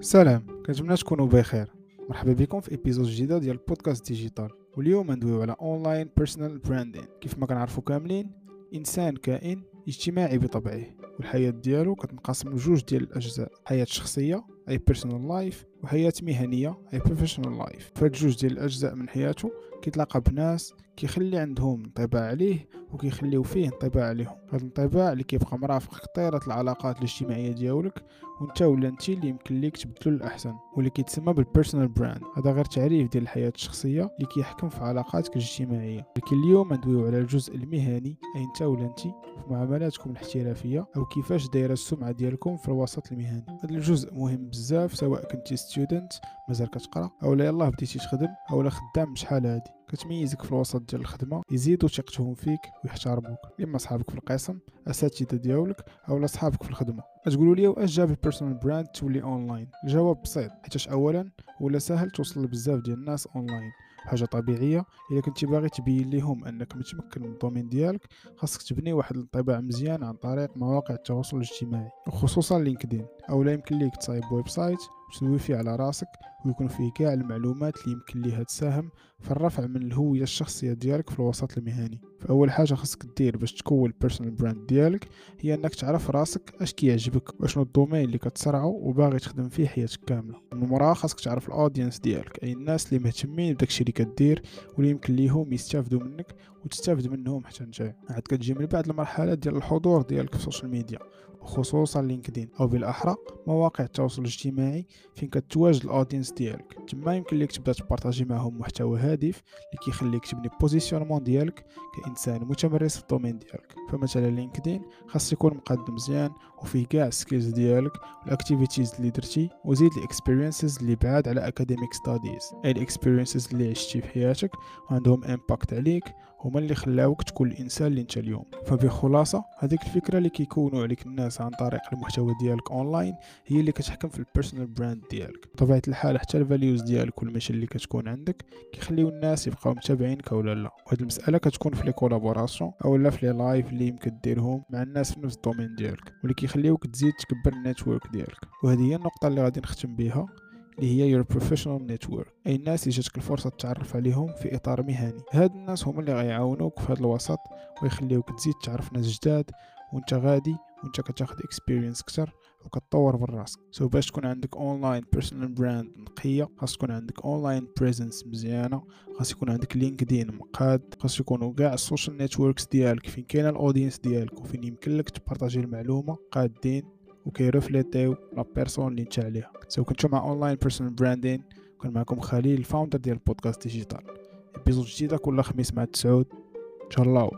سلام كنتمنى تكونوا بخير. مرحبا بكم في episode جديدة ديال البودكاست digital واليوم ندويو على online personal branding كيف ما كنعرفوا كاملين إنسان كائن اجتماعي بطبعه والحياة ديالو كتنقسم لجوج ديال الأجزاء. حياة شخصية أي personal life وحياة مهنية أي professional life فهاد جوج ديال الأجزاء من حياته كيتلاقى بناس كيخلي عندهم انطباع عليه وكيخليو فيه انطباع عليهم. هذا الانطباع اللي كيبقى مرافق طيلة العلاقات الاجتماعية ديالك وانت ولا انت اللي يمكن ليك تبدلو الأحسن واللي كيتسمى بال personal brand هذا غير تعريف ديال الحياة الشخصية اللي كيحكم في علاقاتك الاجتماعية. لكن اليوم ندويو على الجزء المهني أي انت ولا انت في معاملاتكم الاحترافية أو كيفاش دايرة السمعة ديالكم في الوسط المهني. هذا الجزء مهم بزاف سواء كنتي student مازال كتقرأ أو لا يلاه بديتي تخدم أو لا خدام بشحال هادي. كتميزك في الوسط ديال الخدمة يزيدوا ثقتهم فيك ويحترموك. إما صحابك في القسم أساتذة ديالك أو صحابك في الخدمة. تقولوا لي واش جاب ال personal brand تولي اونلاين الجواب بسيط حيت أولا ولا سهل توصل لبزاف ديال الناس اونلاين حاجة طبيعية إلا كنتي باغي تبين لهم أنك متمكن من ال domaine ديالك خاصك تبني واحد الانطباع مزيان عن طريق مواقع التواصل الاجتماعي وخصوصا LinkedIn. أو لا يمكن ليك تصايب website وتدوي فيه على راسك ويكون فيه كاع المعلومات اللي يمكن ليها تساهم في الرفع من الهوية الشخصية ديالك في الوسط المهني. فأول حاجة خاصك دير باش تكون ال personal brand ديالك هي إنك تعرف راسك أش كيعجبك وأشنو ال domaine اللي كتسرعو وباغي تخدم فيه حياتك كاملة. من موراها خاصك تعرف ال audience ديالك أي الناس اللي مهتمين بداكشي اللي كدير واللي يمكن ليهم يستافدوا منك وتستافد منهم حتى نتايا. عاد كتجي من بعد المرحلة ديال الحضور ديالك في ال social media وخصوصا LinkedIn أو بالاحرى مواقع التواصل الاجتماعي فين كتواجد ال audience ديالك. تما يمكن ليك تبدأ تبارطاجي معهم محتوى هادف اللي كيخليك تبني positionnement ديالك كإنسان متمرس في ال domaine ديالك. فمثلا LinkedIn خاص يكون مقدم مزيان وفيه كاع ال skills ديالك وال activities اللي درتي وزيد ال experiences اللي بعاد على academic studies اي ال experiences اللي عشتي في حياتك وعندهم impact عليك هما اللي خلاوك تكون الإنسان اللي انت اليوم. فبخلاصه هذيك الفكرة اللي كيكونوا عليك الناس عن طريق المحتوى ديالك اونلاين هي اللي كتحكم في ال personal brand ديالك. بطبيعه الحال حتى ال values ديالك والمشي اللي كتكون عندك كيخليو الناس يبقاو متابعينك ولا لا وهاد المسألة كتكون في les collaborations أو لا في les lives اللي يمكن ديرهم مع الناس في نفس ال domaine ديالك. واللي كيخليوك تزيد تكبر ال network ديالك. وهذه هي النقطة اللي غادي نختم بها. اللي هي your professional network. أي الناس اللي جاتك الفرصة تتعرف عليهم في إطار مهني. هاد الناس هما اللي غيعاونوك في هذا الوسط ويخليوك تزيد تعرف ناس جداد وانت غادي وانت كتاخد experience كتر وكتطور من راسك. so باش تكون عندك online personal brand نقية خاص تكون عندك online presence مزيانة خاص يكون عندك LinkedIn مقاد خاص يكونوا كاع ال social networks ديالك فين كاين ال audience ديالك وفين يمكن لك تبارطاجي المعلومة قادين وكيرفليتيو la personne اللي انت عليها so كنتو مع Online Personal Branding كان معكم خليل ال founder ديال البودكاست Digital épisode جديده كل خميس مع التسعود تهلاو